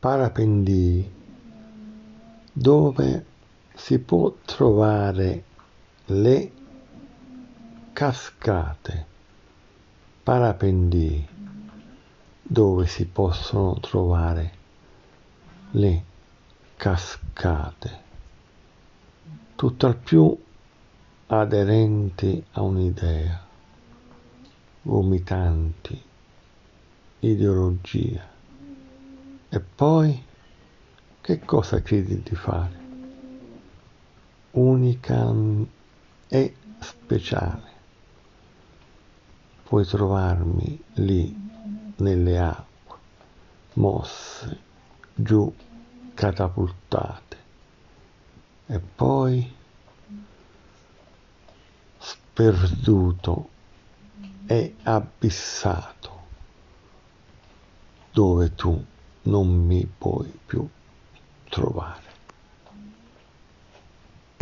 parapendii dove si può trovare le cascate parapendii dove si possono trovare le cascate. Tutt'al più aderenti a un'idea vomitanti ideologia e poi che cosa credi di fare? Unica e speciale. Puoi trovarmi lì nelle acque mosse giù catapultate. E poi sperduto e abissato dove tu non mi puoi più trovare